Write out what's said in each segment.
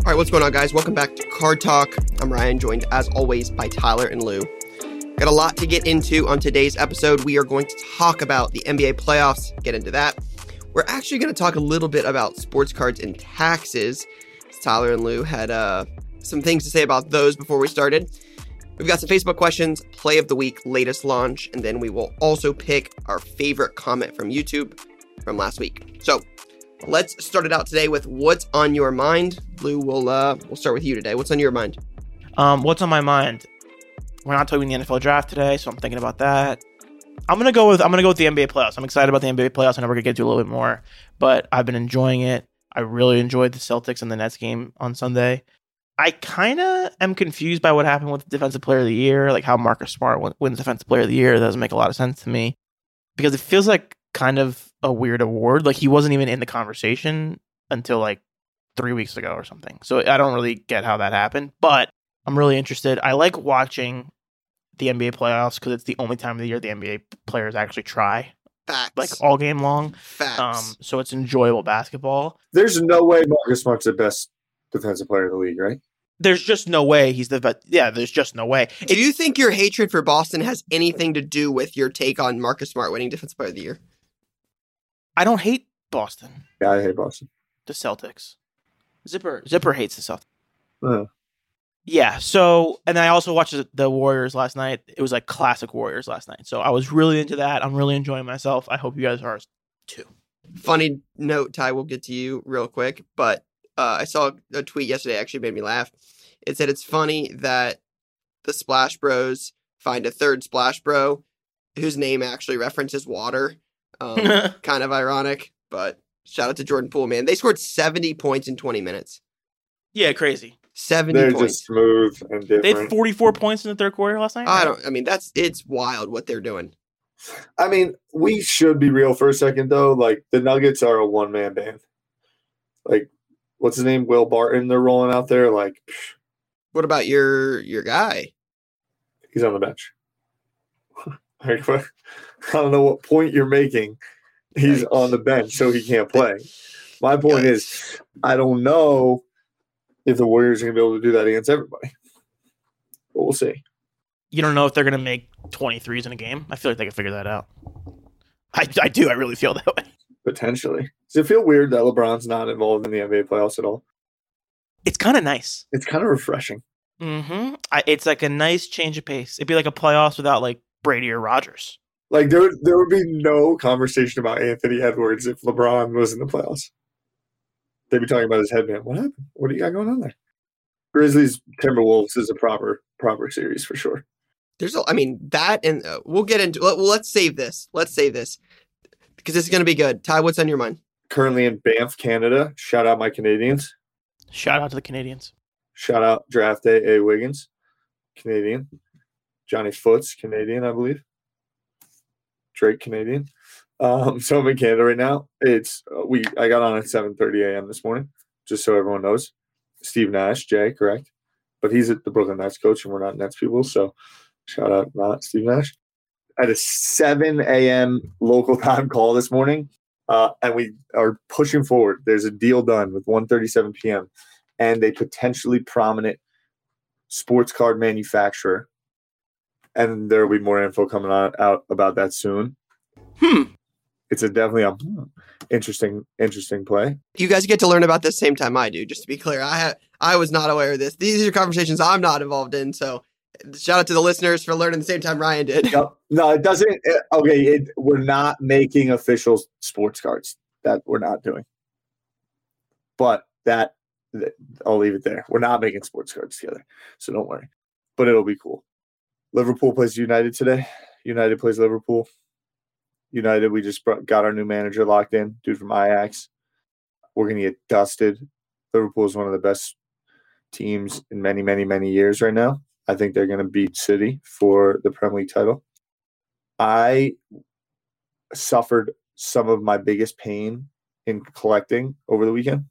All right, what's going on, guys? Welcome back to Card Talk. I'm Ryan, joined as always by Tyler and Lou. Got a lot to get into on today's episode. We are going to talk about the NBA playoffs, get into that. We're actually going to talk a little bit about sports cards and taxes. Tyler and Lou had uh, some things to say about those before we started. We've got some Facebook questions, play of the week, latest launch, and then we will also pick our favorite comment from YouTube from last week. So let's start it out today with what's on your mind. Lou, we'll uh, we'll start with you today. What's on your mind? Um, what's on my mind? We're not talking the NFL draft today, so I'm thinking about that. I'm gonna go with I'm gonna go with the NBA playoffs. I'm excited about the NBA playoffs. I know we're gonna get to a little bit more, but I've been enjoying it. I really enjoyed the Celtics and the Nets game on Sunday. I kind of am confused by what happened with Defensive Player of the Year, like how Marcus Smart wins Defensive Player of the Year. That doesn't make a lot of sense to me because it feels like kind of a weird award. Like he wasn't even in the conversation until like three weeks ago or something. So I don't really get how that happened, but I'm really interested. I like watching the NBA playoffs because it's the only time of the year the NBA players actually try, Facts. like all game long. Facts. Um, so it's enjoyable basketball. There's no way Marcus Smart's the best defensive player in the league, right? There's just no way he's the best. Yeah, there's just no way. Do you think your hatred for Boston has anything to do with your take on Marcus Smart winning Defensive Player of the Year? I don't hate Boston, Yeah, I hate Boston. the Celtics. Zipper Zipper hates the Celtics. Uh, Yeah. So, and I also watched the- the Warriors last night. It was like classic Warriors last night. So I was really into that. I'm really enjoying myself. I hope you guys are too. Funny note, Ty, we'll get to you real quick, but uh, I saw a tweet yesterday actually made me laugh. It said it's funny that the Splash Bros find a third Splash Bro whose name actually references water. Um, kind of ironic, but shout out to Jordan Poole, man. They scored 70 points in 20 minutes. yeah, crazy. 70 they're points. just smooth and different. They had 44 points in the third quarter last night. I don't, I mean, that's, it's wild what they're doing. I mean, we should be real for a second though. Like the Nuggets are a one man band. Like, what's his name? Will Barton. They're rolling out there. Like, psh, What about your, your guy? he's on the bench. I don't know what point you're making. He's Yikes. on the bench, so he can't play. My point is, I don't know if the Warriors are going to be able to do that against everybody. But we'll see. You don't know if they're going to make 23s in a game. I feel like they can figure that out. I, I do. I really feel that way. Potentially. Does it feel weird that LeBron's not involved in the NBA playoffs at all? It's kind of nice. It's kind of refreshing. Mm-hmm. I, it's like a nice change of pace. It'd be like a playoffs without like Brady or Rodgers. Like there, would- there would be no conversation about Anthony Edwards if LeBron was in the playoffs. They'd be talking about his headband. What happened? What do you got going on there? Grizzlies Timberwolves is a proper proper series for sure. There's, a, I mean, that, and uh, we'll get into. Well, let's save this. Let's save this because this is going to be good. Ty, what's on your mind? Currently in Banff, Canada. Shout out my Canadians. Shout out to the Canadians. Shout out draft day A Wiggins, Canadian. Johnny Foots, Canadian, I believe. Drake, Canadian. Um, so I'm in Canada right now. It's uh, we. I got on at 7:30 a.m. this morning, just so everyone knows. Steve Nash, Jay, correct, but he's at the Brooklyn Nets coach, and we're not Nets people. So shout out, not Steve Nash. At a 7 a.m. local time call this morning, uh, and we are pushing forward. There's a deal done with 1:37 p.m. and a potentially prominent sports card manufacturer. And there will be more info coming out, out about that soon. Hmm. It's a definitely a interesting, interesting play. You guys get to learn about this same time I do. Just to be clear, I ha- I was not aware of this. These are conversations I'm not involved in. So, shout out to the listeners for learning the same time Ryan did. Yep. No, it doesn't. it- okay, it, we're not making official sports cards. That we're not doing. But that, that I'll leave it there. We're not making sports cards together, so don't worry. But it'll be cool. Liverpool plays United today. United plays Liverpool. United, we just brought, got our new manager locked in, dude from Ajax. We're gonna get dusted. Liverpool is one of the best teams in many, many, many years right now. I think they're going to beat City for the Premier League title. I suffered some of my biggest pain in collecting over the weekend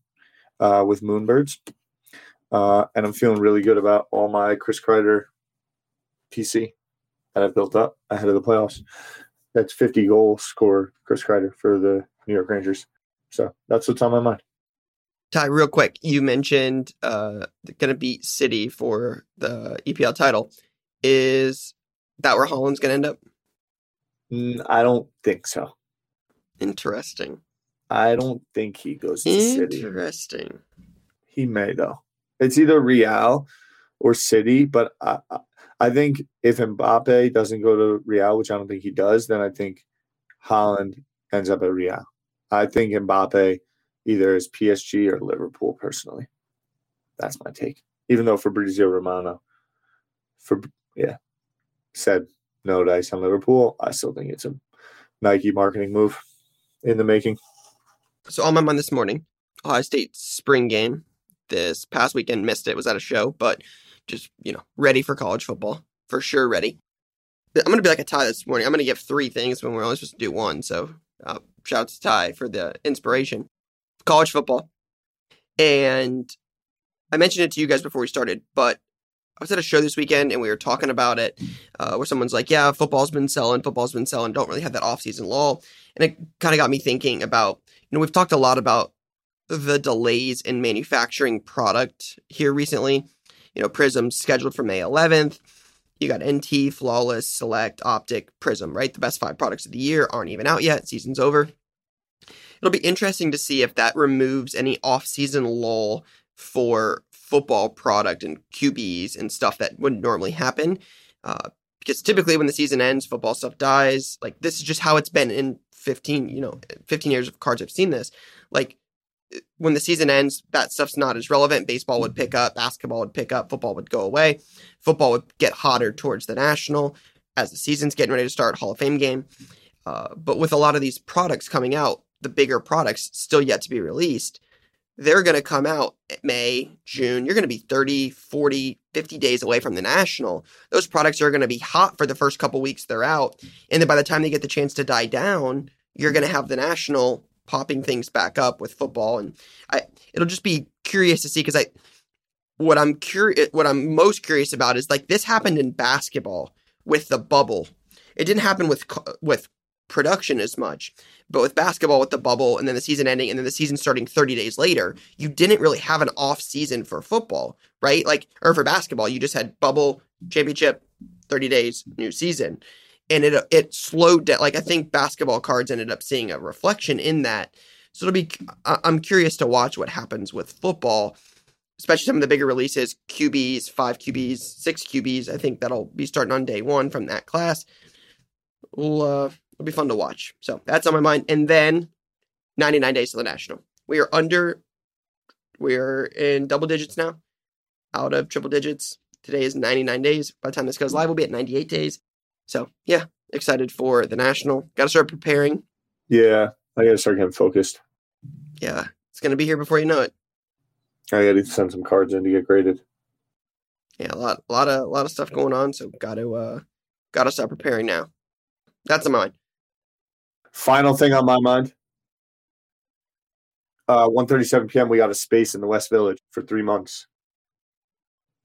uh, with Moonbirds. Uh, and I'm feeling really good about all my Chris Kreider PC that I've built up ahead of the playoffs. That's 50 goal score Chris Kreider for the New York Rangers. So that's what's on my mind. Ty, real quick, you mentioned uh gonna beat City for the EPL title. Is that where Haaland's gonna end up? Mm, I don't think so. Interesting. I don't think he goes to City. Interesting. He may though. It's either Real or City, but I, I- think if Mbappe doesn't go to Real, which I don't think he does, then I think Haaland ends up at Real. I think Mbappe either is PSG or Liverpool. Personally, that's my take. Even though Fabrizio Romano, for yeah, said no dice on Liverpool, I still think it's a Nike marketing move in the making. So on my mind this morning, Ohio State spring game this past weekend missed it. Was at a show, but just you know ready for college football for sure. Ready. I'm gonna be like a tie this morning. I'm gonna give three things when we're only supposed to do one. So uh, shout out to Ty for the inspiration. College football, and I mentioned it to you guys before we started, but I was at a show this weekend and we were talking about it, uh, where someone's like, "Yeah, football's been selling, football's been selling. Don't really have that off-season lull," and it kind of got me thinking about you know, we've talked a lot about the delays in manufacturing product here recently. You know, Prism scheduled for May 11th. You got NT, Flawless, Select, Optic, Prism, right? The best five products of the year aren't even out yet. Season's over. It'll be interesting to see if that removes any off-season lull for football product and QBs and stuff that wouldn't normally happen. Uh, because typically when the season ends, football stuff dies. Like this is just how it's been in 15, you know, 15 years of cards I've seen this. Like when the season ends, that stuff's not as relevant. Baseball would pick up, basketball would pick up, football would go away. Football would get hotter towards the national as the season's getting ready to start, Hall of Fame game. Uh, but with a lot of these products coming out, the bigger products still yet to be released, they're going to come out May, June. You're going to be 30, 40, 50 days away from the national. Those products are going to be hot for the first couple weeks they're out. And then by the time they get the chance to die down, you're going to have the national popping things back up with football. And I, it'll just be curious to see because I, what I'm curious, what I'm most curious about is like this happened in basketball with the bubble. It didn't happen with with production as much, but with basketball with the bubble and then the season ending and then the season starting 30 days later, you didn't really have an off season for football, right? Like or for basketball, you just had bubble championship, 30 days, new season. And it it slowed down. Like I think basketball cards ended up seeing a reflection in that. So it'll be I'm curious to watch what happens with football especially some of the bigger releases, QBs, five QBs, six QBs. I think that'll be starting on day one from that class. Will uh, it'll be fun to watch. So that's on my mind. And then 99 days to the national. We are under. We are in double digits now, out of triple digits. Today is 99 days. By the time this goes live, we'll be at 98 days. So yeah, excited for the national. Got to start preparing. Yeah, I got to start getting focused. Yeah, it's gonna be here before you know it. I got to send some cards in to get graded. yeah, a lot, a lot of, a lot of stuff going on. So got to, uh, got to start preparing now. That's on mine. Final thing on my mind. Uh, 1.37 p.m. We got a space in the West Village for three months.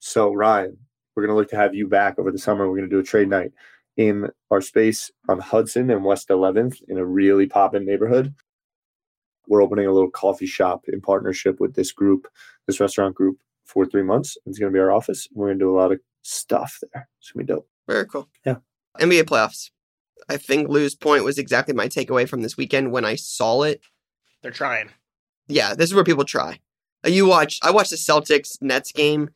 So Ryan, we're gonna look to have you back over the summer. We're gonna do a trade night in our space on Hudson and West 11th in a really poppin' neighborhood. We're opening a little coffee shop in partnership with this group, this restaurant group, for three months. It's gonna be our office. We're gonna do a lot of stuff there. It's gonna be dope. Very cool. Yeah. NBA playoffs. I think Lou's point was exactly my takeaway from this weekend when I saw it. They're trying. Yeah, this is where people try. Uh, You watch. I watched the Celtics Nets game,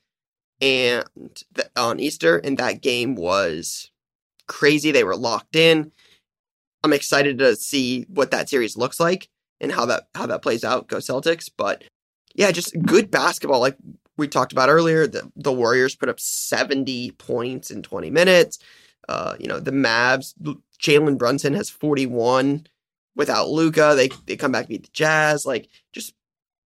and the, on Easter, and that game was crazy. They were locked in. I'm excited to see what that series looks like and how that how that plays out. Go Celtics! But yeah, just good basketball. Like we talked about earlier, the the Warriors put up 70 points in 20 minutes. Uh, you know the Mavs. Jalen Brunson has 41 without Luka. They they come back beat the Jazz. Like just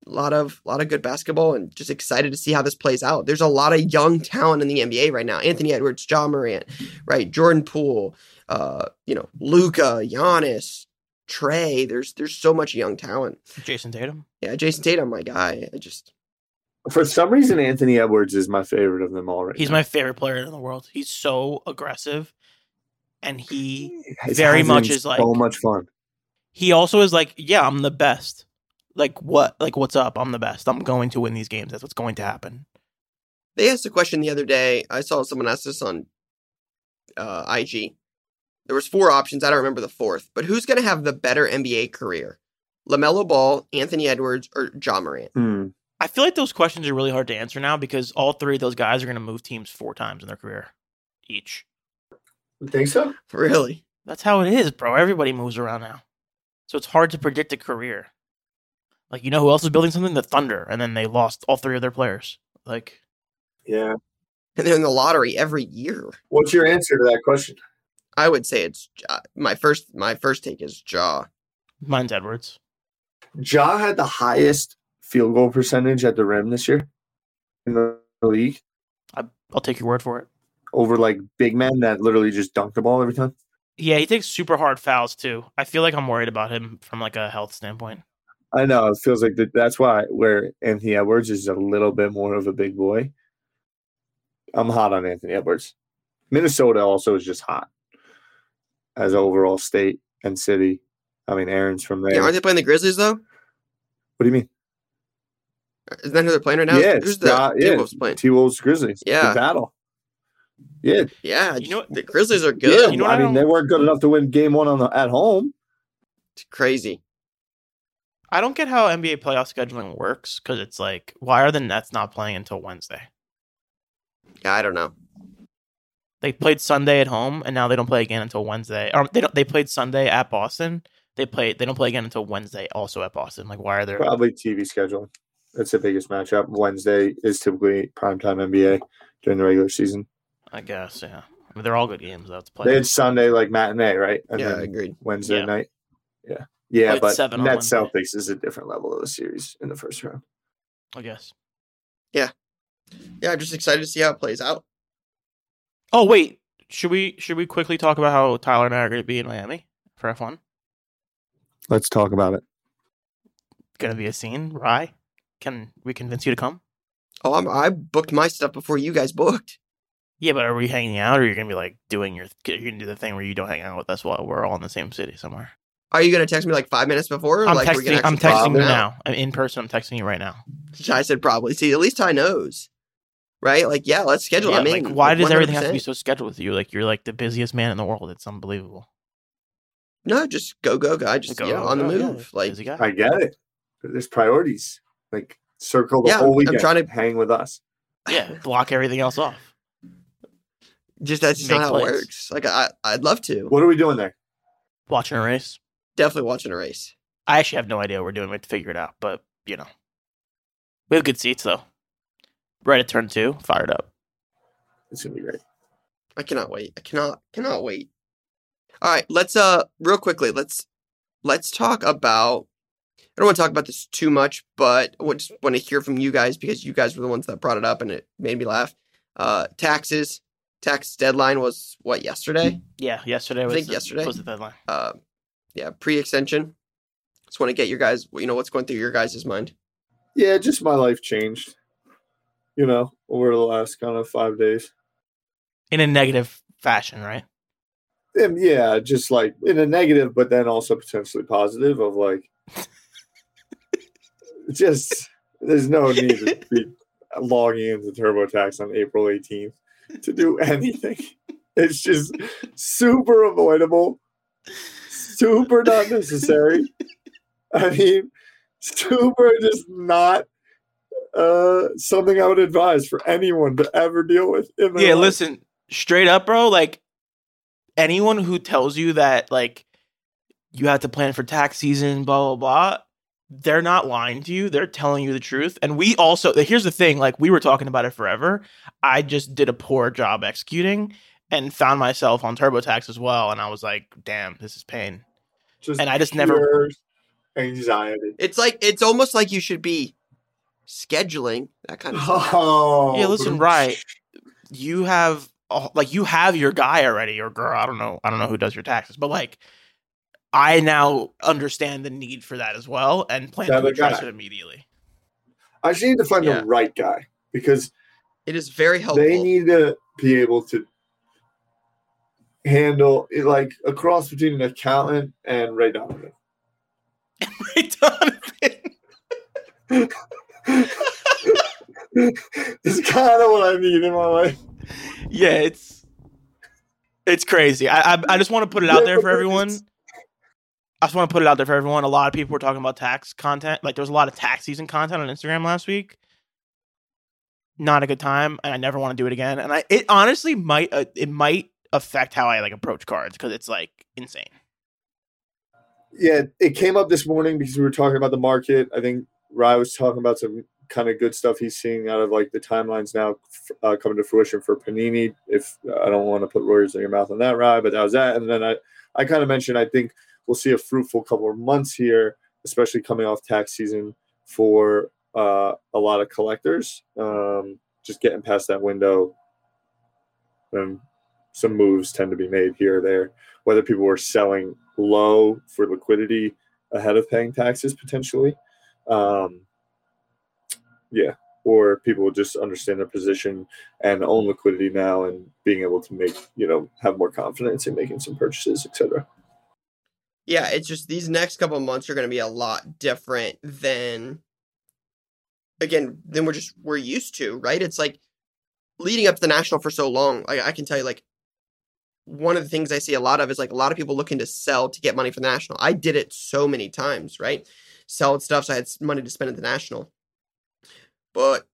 a lot of a lot of good basketball and just excited to see how this plays out. There's a lot of young talent in the NBA right now. Anthony Edwards, Ja Morant, right? Jordan Poole, uh, you know, Luka, Giannis, Trey. There's there's so much young talent. Jayson Tatum. Yeah, Jayson Tatum, my guy. I just For some reason, Anthony Edwards is my favorite of them all right He's now. my favorite player in the world. He's so aggressive, and he His very much is like- so much fun. he also is like, yeah, I'm the best. Like what? Like what's up? I'm the best. I'm going to win these games. That's what's going to happen. they asked a question the other day. I saw someone ask this on uh, IG. There was four options. I don't remember the fourth, but who's going to have the better NBA career? LaMelo Ball, Anthony Edwards, or Ja Morant? Hmm. I feel like those questions are really hard to answer now because all three of those guys are going to move teams four times in their career, each. You think so? Really? That's how it is, bro. Everybody moves around now, so it's hard to predict a career. Like you know who else is building something? The Thunder, and then they lost all three of their players. Like Yeah. And they're in the lottery every year. What's your answer to that question? I would say it's Ja. my first. My first take is Ja. mine's Edwards. Ja had the highest field goal percentage at the rim this year in the league I'll take your word for it. over like big men that literally just dunk the ball every time. Yeah, he takes super hard fouls too. I feel like I'm worried about him from like a health standpoint. I know it feels like that. That's why where Anthony Edwards is a little bit more of a big boy. I'm hot on Anthony Edwards. Minnesota also is just hot as overall state and city. I mean, Aaron's from there. Yeah, aren't they playing the Grizzlies though? what do you mean? Uh, isn't that who they're playing right now? yeah, Who's the Ja- yeah, Timberwolves playing? T Wolves Grizzlies. Yeah. the battle. Yeah, Yeah, You know what- the Grizzlies are yeah. good. You know I I mean, don't- they weren't good enough to win Game One on the at home. It's crazy. I don't get how NBA playoff scheduling works because it's like, why are the Nets not playing until Wednesday? Yeah, I don't know. They played Sunday at home, and now they don't play again until Wednesday. Or they don't. They played Sunday at Boston. They play. They don't play again until Wednesday, also at Boston. Like, why are there? Probably TV scheduling. That's the biggest matchup. Wednesday is typically primetime NBA during the regular season. I guess, yeah. I mean, they're all good games though. It's They play. had Sunday like matinee, right? And yeah, then agreed. Wednesday Yeah. night. Yeah. Yeah, Played but seven Nets Wednesday. Celtics is a different level of the series in the first round. I guess. Yeah, Yeah, I'm just excited to see how it plays out. Oh wait, should we should we quickly talk about how Tyler and I are going to be in Miami for F one? Let's talk about it. Going to be a scene. Rye, can we convince you to come? Oh, I'm, I booked my stuff before you guys booked. Yeah, but are we hanging out, or are you're going to be like doing your? You're going to do the thing where you don't hang out with us while we're all in the same city somewhere. Are you gonna text me like five minutes before? I'm like, we're gonna texting. I'm texting you now. I'm in person. I'm texting you right now. I said probably. See, at least Ty knows, right? Like, yeah, let's schedule. Yeah, I'm like, why like, does everything have to be so scheduled with you? Like, you're like the busiest man in the world. It's unbelievable. No, just go, go, go. I just Go, yeah, on the go, yeah, move. Like. I get it. There's priorities. Like circle the Yeah, whole I'm trying to- hang with us. yeah, block everything else off. just that's just Make not how it works. Like, I, I'd love to. What are we doing there? Watching a race. Definitely watching a race. I actually have no idea what we're doing. We have to figure it out. But you know, we have good seats though. Right at turn two, fired up. It's gonna be great. I cannot wait. I cannot cannot wait. All right, let's uh real quickly, let's let's talk about I don't want to talk about this too much, but I just want to hear from you guys because you guys were the ones that brought it up and it made me laugh. Uh taxes. Tax deadline was what yesterday? Yeah, yesterday I was think the, yesterday. was the deadline. Uh yeah, pre-extension. Just want to get your guys, you know, what's going through your guys' mind. Yeah, just my life changed. You know, over the last kind of five days. In a negative fashion, right? And yeah, just like in a negative, but then also potentially positive of like just there's no need to be logging into TurboTax on April 18th to do anything. It's just super avoidable, super not necessary. I mean, super just not uh something I would advise for anyone to ever deal with. Yeah, life. listen, straight up, bro. Like anyone who tells you that, like you have to plan for tax season, blah blah blah. They're not lying to you. They're telling you the truth. And we also here's the thing. Like we were talking about it forever. I just did a poor job executing and found myself on TurboTax as well. And I was like, damn, this is pain. Just and I just never- anxiety. It's like it's almost like you should be scheduling that kind of stuff. Oh, Yeah, listen, right. You have like you have your guy already or girl. I don't know. I don't know who does your taxes, but like I now understand the need for that as well and plan Yeah, to address guy. it immediately. I just need to find Yeah. the right guy because It is very helpful. they need to be able to handle it like a cross between an accountant and Ray Donovan. Ray Donovan. it's kind of what I need in my life. yeah, it's it's crazy. I I, I just want to put it out there for everyone. I just want to put it out there for everyone. A lot of people were talking about tax content. Like there was a lot of tax season content on Instagram last week. Not a good time, and I never want to do it again. And I it honestly might uh, it might affect how I like approach cards because it's like insane. Yeah, it came up this morning because we were talking about the market. I think Rye was talking about some kind of good stuff he's seeing out of like the timelines now uh, coming to fruition for Panini. If I don't want to put words in your mouth on that, Rye, but that was that. And then I, I kind of mentioned I think we'll see a fruitful couple of months here, especially coming off tax season for uh, a lot of collectors. Um, just getting past that window, and some moves tend to be made here or there. Whether people were selling low for liquidity ahead of paying taxes potentially, um, yeah, or people just understand their position and own liquidity now and being able to make you know have more confidence in making some purchases, etc. yeah, it's just these next couple months are going to be a lot different than again than we're just we're used to, right? It's like leading up to the national for so long. Like I can tell you, like one of the things I see a lot of is like a lot of people looking to sell to get money for the national. I did it so many times, right? Sell stuff so I had money to spend at the national. But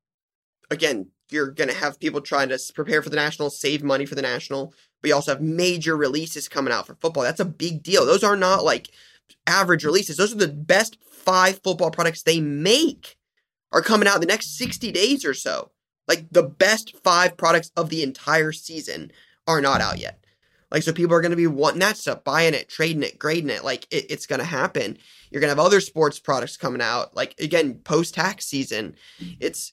again, you're going to have people trying to prepare for the national, save money for the national, but you also have major releases coming out for football. That's a big deal. Those are not like average releases. Those are the best five football products they make are coming out in the next 60 days or so. Like the best five products of the entire season are not out yet. Like, so people are going to be wanting that stuff, buying it, trading it, grading it. Like, it, it's going to happen. You're going to have other sports products coming out. Like, again, post tax season. It's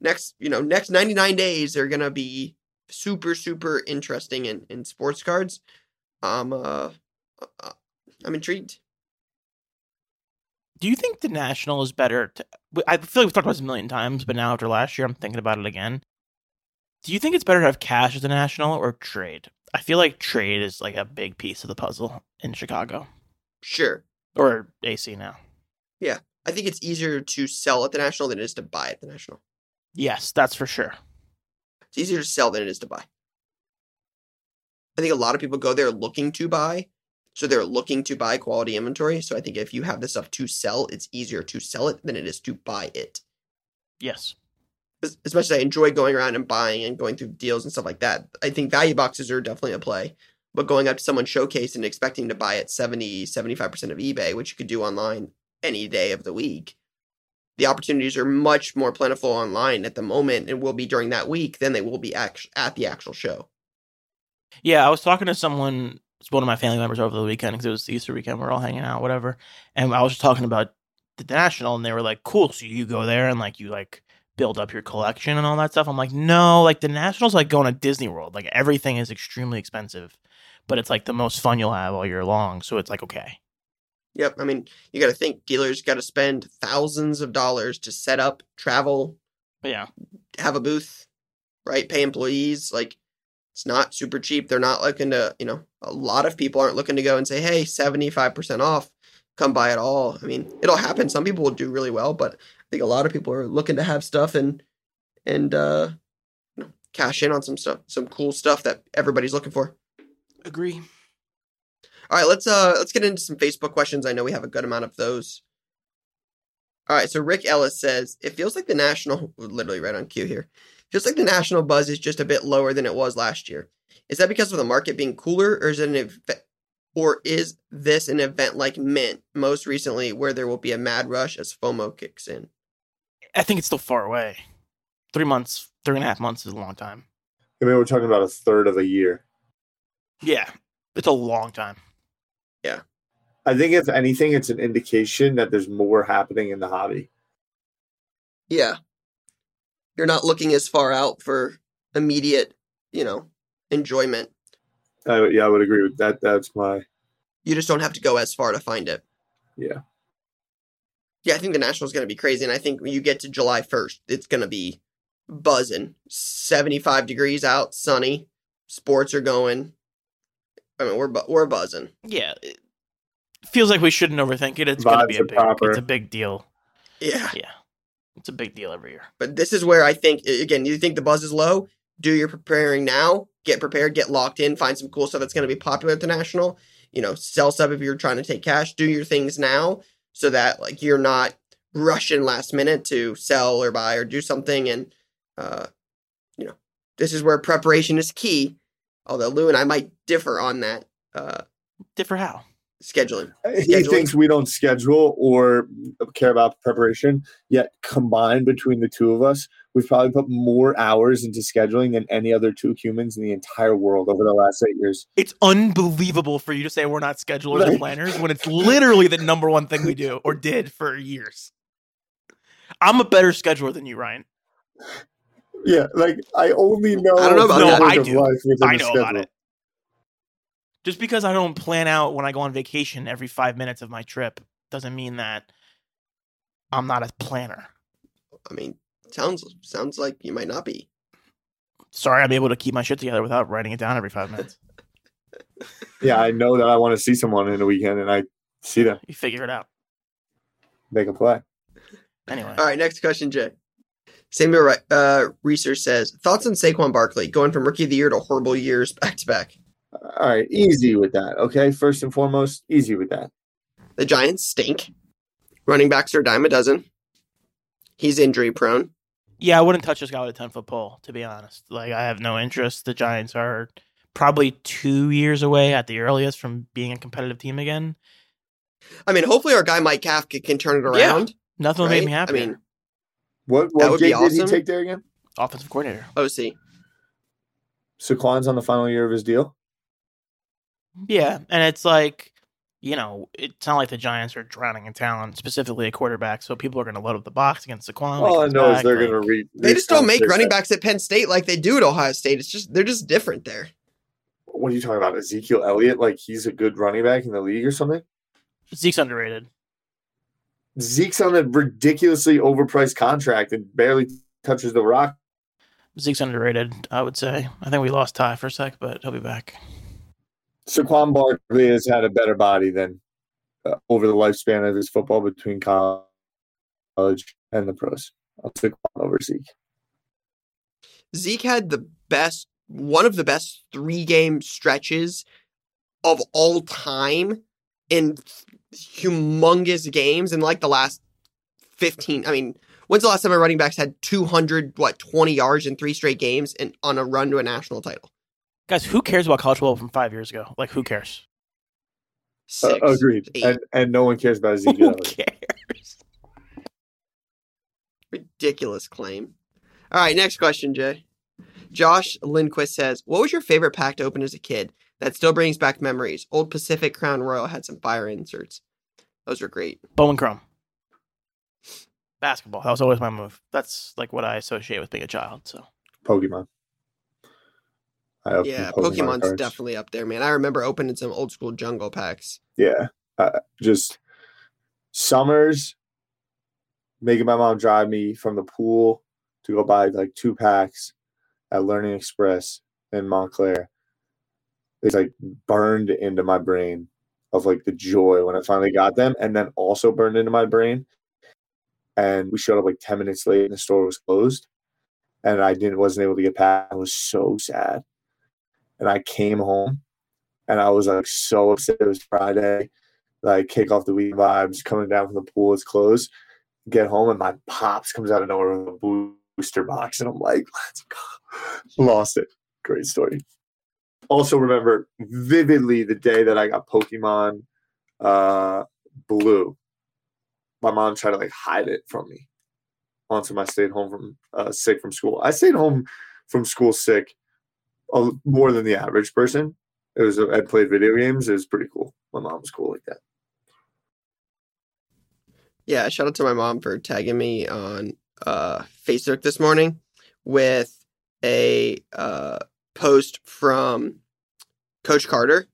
next, you know, next 99 days, they're going to be super, super interesting in, in sports cards. Um, uh, uh, I'm intrigued. Do you think the national is better? To, I feel like we've talked about this a million times, but now after last year, I'm thinking about it again. Do you think it's better to have cash as a national or trade? I feel like trade is like a big piece of the puzzle in Chicago Sure. or AC now. Yeah. I think it's easier to sell at the national than it is to buy at the national. Yes, that's for sure. It's easier to sell than it is to buy. I think a lot of people go there looking to buy. So they're looking to buy quality inventory. So I think if you have this stuff to sell, it's easier to sell it than it is to buy it. Yes. Es- Especially I enjoy going around and buying and going through deals and stuff like that. I think value boxes are definitely a play. But going up to someone showcase and expecting to buy at 70, 75% of eBay, which you could do online any day of the week, the opportunities are much more plentiful online at the moment and will be during that week than they will be at the actual show. Yeah, I was talking to someone, one of my family members over the weekend because it was the Easter weekend. We are all hanging out, whatever. And I was just talking about the national, and they were like, "Cool, so you go there and like you like build up your collection and all that stuff." I'm like, "No, like the national's like going to Disney World. Like everything is extremely expensive, but it's like the most fun you'll have all year long. So it's like okay." Yep. I mean, you got to think dealers got to spend thousands of dollars to set up, travel, yeah, have a booth, right? Pay employees. Like, it's not super cheap. They're not looking to, you know, a lot of people aren't looking to go and say, hey, 75% off, come buy it all. I mean, it'll happen. Some people will do really well, but think a lot of people are looking to have stuff and, and, uh, you know, cash in on some stuff, some cool stuff that everybody's looking for. agree. All right, let's uh let's get into some Facebook questions. I know we have a good amount of those. All right, so Rick Ellis says it feels like the national literally right on cue here. Feels like the national buzz is just a bit lower than it was last year. Is that because of the market being cooler, or is it an event, or is this an event like Mint most recently, where there will be a mad rush as FOMO kicks in? I think it's still far away. Three months, three and a half months is a long time. I mean, we're talking about a third of a year. Yeah, it's a long time. Yeah. I think if anything, it's an indication that there's more happening in the hobby. Yeah. You're not looking as far out for immediate, you know, enjoyment. I, yeah, I would agree with that. That's my You just don't have to go as far to find it. yeah. Yeah, I think the national is going to be crazy. And I think when you get to July 1st, it's going to be buzzing. 75 degrees out, sunny. Sports are going. I mean, we're, bu- we're buzzing. Yeah, it feels like we shouldn't overthink it. It's gonna be a big. proper. It's a big deal. Yeah. Yeah, it's a big deal every year. But this is where I think, again, you think the buzz is low? Do your preparing now. Get prepared, get locked in, find some cool stuff that's going to be popular at the National. You know, sell stuff if you're trying to take cash. Do your things now so that, like, you're not rushing last minute to sell or buy or do something. And, uh, you know, this is where preparation is key. Although Lou and I might differ on that uh, Differ how? scheduling. He thinks we don't schedule or care about preparation. Yet combined between the two of us, we've probably put more hours into scheduling than any other two humans in the entire world over the last eight years. It's unbelievable for you to say we're not schedulers or planners when it's literally the number one thing we do or did for years. I'm a better scheduler than you, Ryan. Yeah, like I only know. I don't know about the that. I do. I know about it. Just because I don't plan out when I go on vacation every five minutes of my trip doesn't mean that I'm not a planner. I mean, sounds sounds like you might not be. Sorry, I'm able to keep my shit together without writing it down every five minutes. Yeah, I know that I want to see someone in a weekend, and I see them You figure it out. make a play. Anyway, All right, next question, Jay. Samuel uh, Research says thoughts on Saquon Barkley going from rookie of the year to horrible years back to back. All right, easy with that. Okay, first and foremost, easy with that. The Giants stink. Running backs are a dime a dozen. He's injury prone. Yeah, I wouldn't touch this guy with a ten foot pole. To be honest, like I have no interest. The Giants are probably two years away at the earliest from being a competitive team again. I mean, hopefully our guy Mike Kafka can turn it Yeah. around. Nothing will right? make me happy. I mean, What That what would be gig did he awesome. take there again? offensive coordinator. Oh, OC. Saquon's on the final year of his deal. Yeah, and it's like, you know, it's not like the Giants are drowning in talent, specifically a quarterback. So people are going to load up the box against Saquon. when All I comes know is they're like- going to re. They just don't make running backs at Penn State like they do at Ohio State. It's just they're just different there. What are you talking about? Ezekiel Elliott? Like he's a good running back in the league or something? Zeke's underrated. Zeke's on a ridiculously overpriced contract and barely touches the rock. Zeke's underrated. I would say. I think we lost Ty for a sec, but he'll be back. Saquon Barkley has had a better body than uh, over the lifespan of his football between college and the pros. I'll take over Zeke. Zeke had the best, one of the best three game stretches of all time in humongous games in like the last 15. I mean, when's the last time a running backs had 200, what, 20 yards in three straight games and on a run to a national title? Guys, who cares about college football from five years ago? Like, who cares? Uh, agreed. eight. And and no one cares about Ezekiel Who cares? Ridiculous claim. All right, next question, Jay. Josh Lindquist says, What was your favorite pack to open as a kid that still brings back memories? Old Pacific Crown Royal had some fire inserts. Those were great. Bowman Chrome. Basketball. That was always my move. That's like what I associate with being a child. So Pokemon. Yeah, Pokemon Pokemon's cards. definitely up there, man. I remember opening some old school jungle packs. Yeah. Uh, just summers making my mom drive me from the pool to go buy like two packs at Learning Express in Montclair. It's like burned into my brain of like the joy when I finally got them, and then also burned into my brain. And we showed up like 10 minutes late and the store was closed. And I didn't wasn't able to get past. I was so sad. And I came home and I was like so upset. It was Friday like kick off the week vibes, coming down from the pool, it's closed. Get home and my pops comes out of nowhere with a booster box, and I'm like, let's go. Lost it. Great story. Also remember vividly the day that I got Pokemon uh, Blue. My mom tried to like hide it from me. Once I stayed home from uh, sick from school. I stayed home from school sick more than the average person. It was I played video games. It was pretty cool. My mom was cool like that. Yeah, shout out to my mom for tagging me on uh, Facebook this morning with a uh, post from Coach Carter,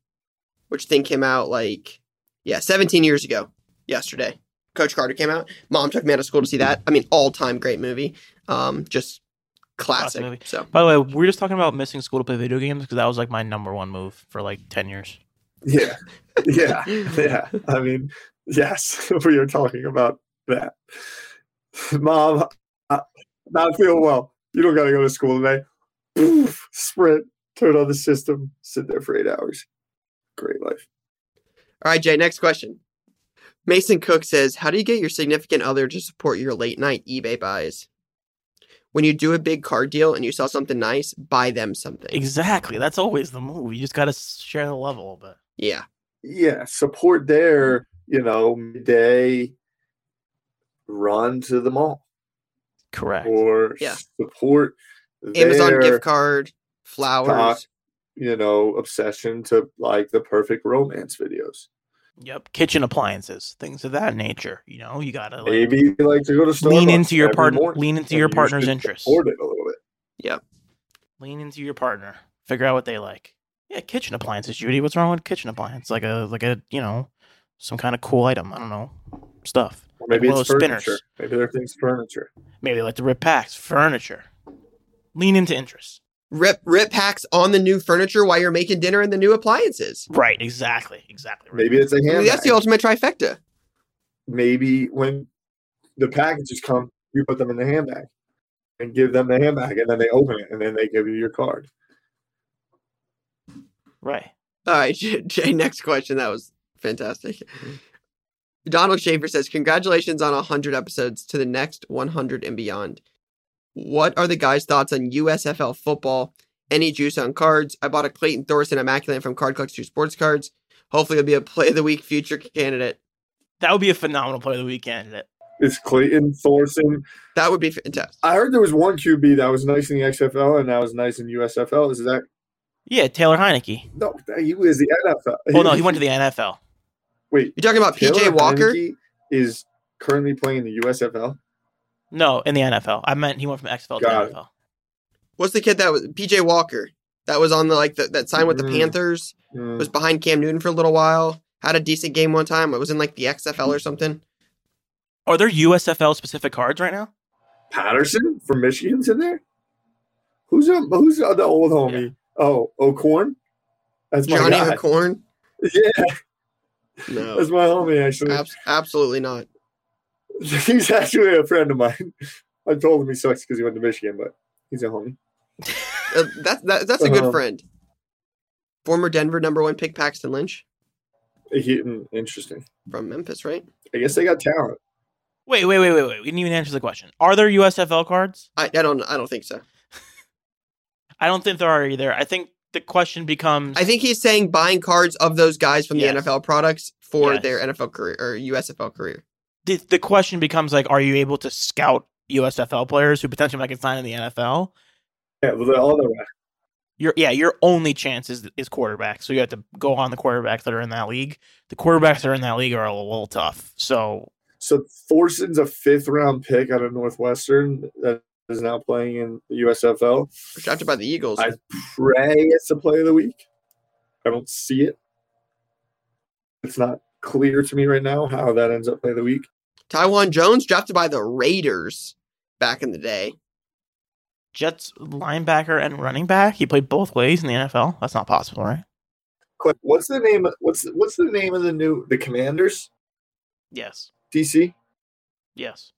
which thing came out like yeah, 17 years ago yesterday. Coach Carter came out. Mom took me out of school to see that. I mean, all time great movie. Um, just classic. movie. So By the way, we're just talking about missing school to play video games because that was like my number one move for like ten years. Yeah, yeah, yeah. I mean, yes, we are talking about that. Mom, I, not feeling well. You don't got to go to school today. Poof, sprint, turn on the system, sit there for eight hours. Great life. All right, Jay, next question. Mason Cook says, How do you get your significant other to support your late night eBay buys? When you do a big card deal and you sell something nice, buy them something. Exactly. That's always the move. You just got to share the love a little bit. Yeah. Yeah, support their, mm-hmm. You know, midday run to the mall Correct. or Yeah. support Amazon their, gift card, flowers. You know, obsession to like the perfect romance videos. Yep. Kitchen appliances, things of that nature. You know, you got to like, Maybe you like to go to Starbucks lean into your partner. Lean into your partner's should interests. Support it a little bit. Lean into your partner. Figure out what they like. Yeah, kitchen appliances, Judy. What's wrong with kitchen appliance? Like a like a you know some kind of cool item. I don't know stuff. Or maybe one of it's those furniture. spinners. Maybe they're things furniture. Maybe they like to rip packs, furniture. Lean into interests. Rip rip packs on the new furniture while you're making dinner and the new appliances. Right. Exactly. Exactly. Right. Maybe it's a I mean, handbag. that's the ultimate trifecta. maybe when the packages come, you put them in the handbag and give them the handbag, and then they open it, and then they give you your card. Right. All right, Jay, Jay, next question. That was fantastic. Mm-hmm. Donald Schaefer says, Congratulations on 100 episodes to the next 100 and beyond. What are the guys' thoughts on USFL football? Any juice on cards? I bought a Clayton Thorson Immaculate from Card Collector Sports Cards. Hopefully, it'll be a play of the week future candidate. That would be a phenomenal play of the week candidate. It's Clayton Thorson. That would be fantastic. I heard there was one QB that was nice in the XFL and that was nice in USFL. Is that Yeah, Taylor Heinicke. no? He was the NFL. Oh no, he went to the NFL. Wait, You're talking about PJ Walker? Heinicke is currently playing in the USFL. No, in the NFL. I meant he went from XFL Got to it. NFL. What's the kid that was PJ Walker? That was on the like the, that signed with the Mm. Panthers. Hmm. Was behind Cam Newton for a little while. Had a decent game one time. It was in like the XFL or something. Are there USFL specific cards right now? Patterson from Michigan's in there. Who's um, who's the old homie? Oh, O'Corn. That's my Johnny guy. McCorn? Yeah, No, that's my homie. Actually, abs- absolutely not. he's actually a friend of mine. I told him he sucks because he went to Michigan, but he's a homie. Uh, that's that, that's a good Uh-huh. friend. Former Denver number one pick Paxton Lynch He, mm, interesting. from Memphis, right? I guess they got talent. Wait, wait, wait, wait, wait. We didn't even answer the question. Are there USFL cards? I, I don't I don't think so. I don't think there are either. I think the question becomes I think he's saying buying cards of those guys from Yes. the NFL products for Yes. their NFL career or USFL career. The, the question becomes like, are you able to scout USFL players who potentially might get signed in the NFL? Yeah, well, the other way. Your yeah, your only chance is is quarterback. So you have to go on the quarterbacks that are in that league. The quarterbacks that are in that league are a little tough. So So Thorson's a fifth round pick out of Northwestern that is now playing in the USFL. Drafted by the Eagles. I pray it's the play of the week. I don't see it. It's not clear to me right now how that ends up play of the week. Taiwan Jones drafted by the Raiders back in the day. Jets linebacker and running back. He played both ways in the NFL. That's not possible, right? Quick, what's the name? What's what's the name of the new the Commanders Yes. DC? Yes.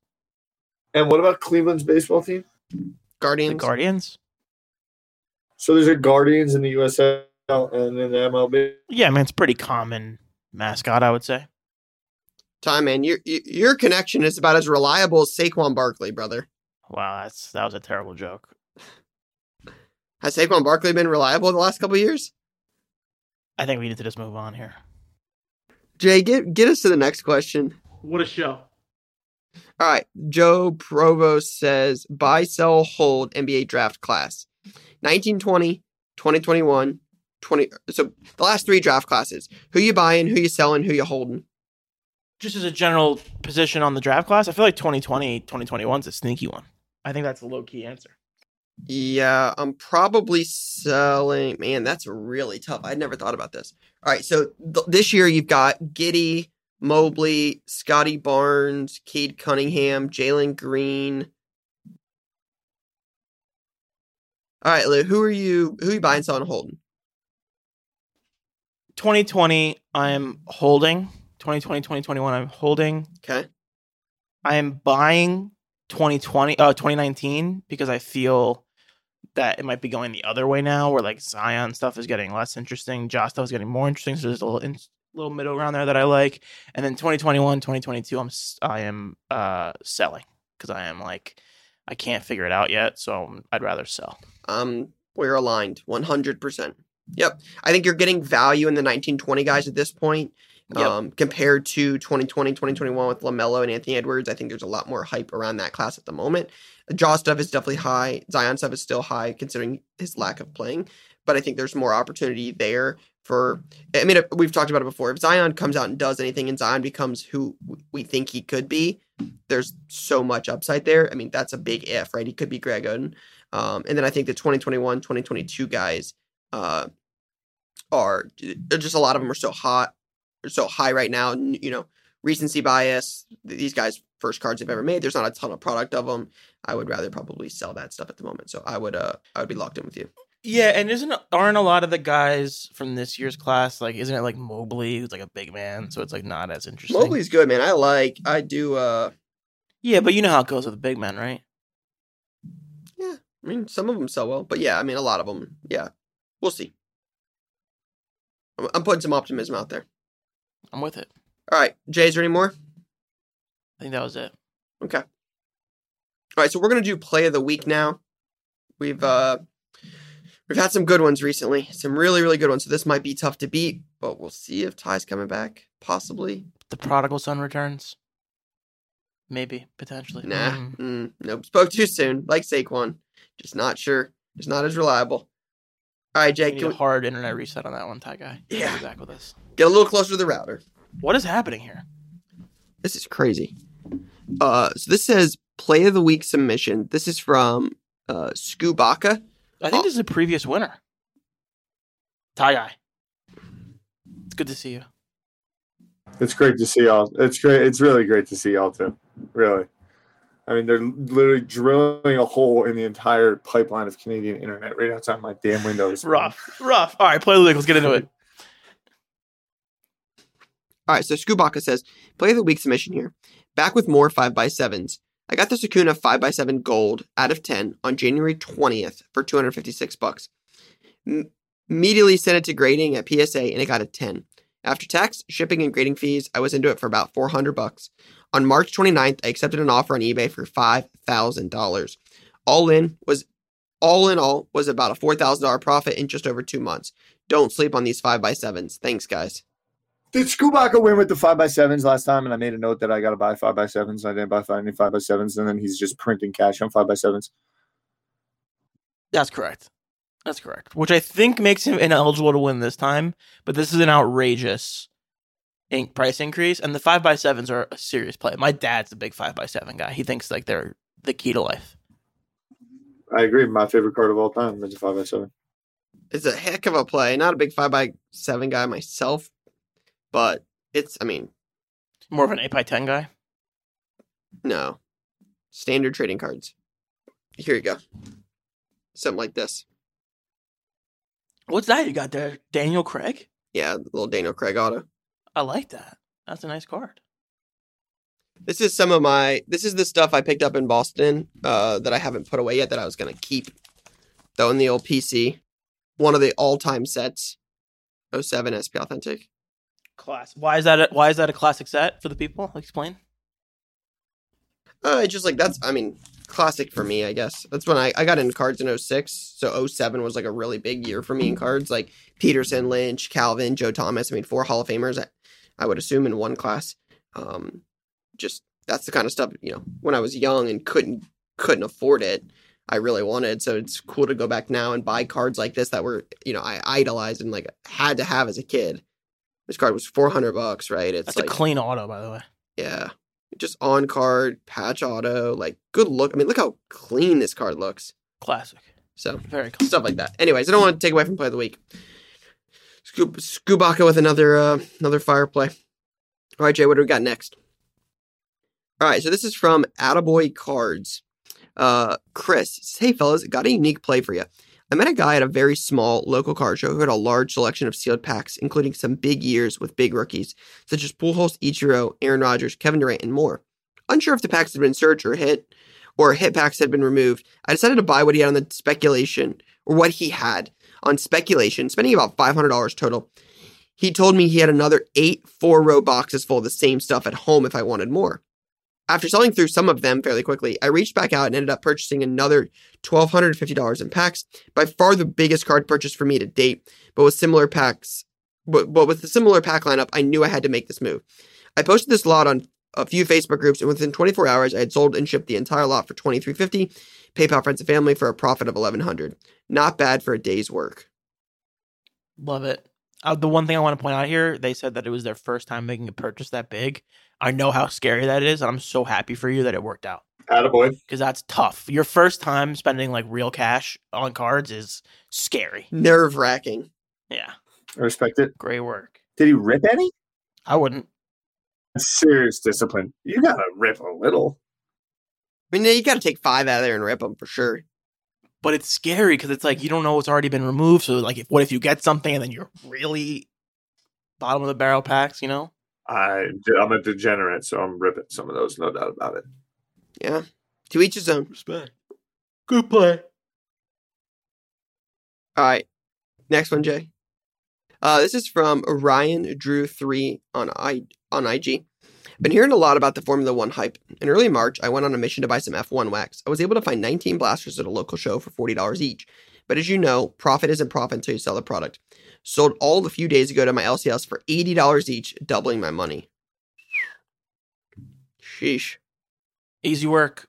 And what about Cleveland's baseball team? The Guardians. Guardians. So there's a Guardians in the USL and in the MLB. Yeah, I mean it's pretty common mascot, I would say. Time man, your your your connection is about as reliable as Saquon Barkley, brother. Wow, that's that was a terrible joke. Has Saquon Barkley been reliable the last couple of years? I think we need to just move on here. Jay, get get us to the next question. What a show. All right. Joe Provost says buy, sell, hold NBA draft class. 1920, 2021, 20. So the last three draft classes. Who you buying, who you selling, who you holding. Just as a general position on the draft class, I feel like 2020, 2021 is a sneaky one. I think that's a low key answer. Yeah, I'm probably selling. Man, that's really tough. I'd never thought about this. All right, so th- this year you've got Giddey, Mobley, Scottie Barnes, Cade Cunningham, Jalen Green. All right, Lou, who are you? Who are you buying, selling, holding? 2020, I'm holding. 2020, 2021, I'm holding. Okay. I am buying 2020, uh, 2019 because I feel that it might be going the other way now, where like Zion stuff is getting less interesting, Josh stuff is getting more interesting. So there's a little in, little middle ground there that I like. And then 2021, 2022, I'm s- I am uh selling because I am like I can't figure it out yet, so I'd rather sell. Um, we're aligned 100%. Yep. I think you're getting value in the 1920 guys at this point. Yep. Um, compared to 2020, 2021 with LaMelo and Anthony Edwards, I think there's a lot more hype around that class at the moment. The Ja stuff is definitely high. Zion stuff is still high considering his lack of playing, but I think there's more opportunity there for. I mean, we've talked about it before. If Zion comes out and does anything, and Zion becomes who we think he could be, there's so much upside there. I mean, that's a big if, right? He could be Greg Oden. Um, and then I think the 2021, 2022 guys uh, are just a lot of them are so hot, so high right now. You know, recency bias. These guys first cards they've ever made. There's not a ton of product of them. I would rather probably sell that stuff at the moment. So I would uh I would be locked in with you. Yeah, and isn't aren't a lot of the guys from this year's class like isn't it like Mobley who's like a big man, so it's like not as interesting. Mobley's good, man. I like. I do. uh Yeah, but you know how it goes with the big men, right? Yeah. I mean, some of them sell well, but yeah, I mean, a lot of them. Yeah, we'll see. I'm, I'm putting some optimism out there. I'm with it. All right, Jay, is there any more? I think that was it. Okay. All right, so we're gonna do play of the week now. We've uh we've had some good ones recently, some really really good ones. So this might be tough to beat, but we'll see if Ty's coming back. Possibly. The prodigal son returns. Maybe, potentially. Nah. Mm. Mm, nope. Spoke too soon. Like Saquon, just not sure. Just not as reliable. All right, We Jake, need can a hard internet reset on that one, Ty guy. Yeah. Be back with us. get a little closer to the router? What is happening here? This is crazy. Uh, so this says play of the week submission. This is from uh Skubaka. I think Oh. this is a previous winner. Ty guy. It's good to see you. It's great to see y'all. It's great. It's really great to see y'all too. Really. I mean, they're literally drilling a hole in the entire pipeline of Canadian internet right outside my damn windows. Rough. Rough. All right, play the league. Let's get into it. All right, so Skubaka says play the week submission here. Back with more five by sevens. I got the Acuna five by seven gold out of ten on January twentieth for two hundred fifty six bucks. M- immediately sent it to grading at PSA and it got a ten. After tax, shipping, and grading fees, I was into it for about 400 bucks. On March 29th, I accepted an offer on eBay for $5,000. All in was all in all was about a $4,000 profit in just over 2 months. Don't sleep on these 5 by 7s Thanks guys. Did Skubaka win with the five by sevens last time? And I made a note that I got to buy five by sevens. I didn't buy five- any five by sevens, and then he's just printing cash on five by sevens. That's correct. That's correct. Which I think makes him ineligible to win this time, but this is an outrageous in- price increase, and the five by sevens are a serious play. My dad's a big five by seven guy. He thinks like they're the key to life. I agree. My favorite card of all time is a five by seven. It's a heck of a play. Not a big 5 by 7 guy myself, but it's I mean, More of an eight by ten guy. no. Standard trading cards. Here you go. Something like this. What's that you got there, Daniel Craig? Yeah, little Daniel Craig auto. I like that. That's a nice card. This is some of my this is the stuff I picked up in Boston uh, that I haven't put away yet that I was gonna keep. Though in the old PC. One of the all time sets. 07 SP Authentic. Class. Why is that? A, why is that a classic set for the people? Explain. Uh it's just like that's I mean, classic for me, I guess. That's when I, I got into cards in 06. So 07 was like a really big year for me in cards. Like Peterson, Lynch, Calvin, Joe Thomas. I mean, four Hall of Famers, I, would assume in one class. Um just that's the kind of stuff, you know, when I was young and couldn't couldn't afford it, I really wanted. So it's cool to go back now and buy cards like this that were, you know, I idolized and like had to have as a kid. This card was 400 bucks, right? It's That's like a clean auto, by the way. yeah, just on card patch auto, like good look. I mean, look how clean this card looks. Classic. So Very cool. stuff like that. Anyways, I don't want to take away from play of the week. Scoop Skubaka with another uh, another fire play. All right, Jay, what do we got next? All right, so this is from Attaboy Cards. Uh, Chris says, "Hey fellas, got a unique play for you. I met a guy at a very small local card show who had a large selection of sealed packs, including some big years with big rookies such as Pujols, Ichiro, Aaron Rodgers, Kevin Durant, and more. Unsure if the packs had been searched or hit, or hit packs had been removed. I decided to buy what he had on the speculation, or what he had on speculation, spending about $500 total. He told me he had another eight four row boxes full of the same stuff at home if I wanted more. After selling through some of them fairly quickly, I reached back out and ended up purchasing another $1,250 in packs, by far the biggest card purchase for me to date, but with similar packs. But, but with the similar pack lineup, I knew I had to make this move. I posted this lot on a few Facebook groups, and within 24 hours, I had sold and shipped the entire lot for 2350 PayPal friends and family for a profit of 1100 Not bad for a day's work. Love it. Uh, the one thing I want to point out here, they said that it was their first time making a purchase that big. I know how scary that is, and I'm so happy for you that it worked out Attaboy. because that's tough. Your first time spending like real cash on cards is scary. Nerve wracking. Yeah, I respect it. great work. Did he rip any? I wouldn't. Serious discipline. You gotta rip a little. I mean, you got to take five out of there and rip them for sure. but it's scary because it's like you don't know what's already been removed. So like, if, what if you get something and then you're really bottom of the barrel packs? You know, I, I'm a degenerate, so I'm ripping some of those, no doubt about it. Yeah. To each his own. respect. Good play. All right. Next one, Jay. Uh, this is from Ryan Drew three on I on IG. Been hearing a lot about the Formula One hype. In early March, I went on a mission to buy some F1 wax. I was able to find 19 blasters at a local show for $40 each. But as you know, profit isn't profit until you sell the product. Sold all a few days ago to my LCS for $80 each, doubling my money. Sheesh. Easy work.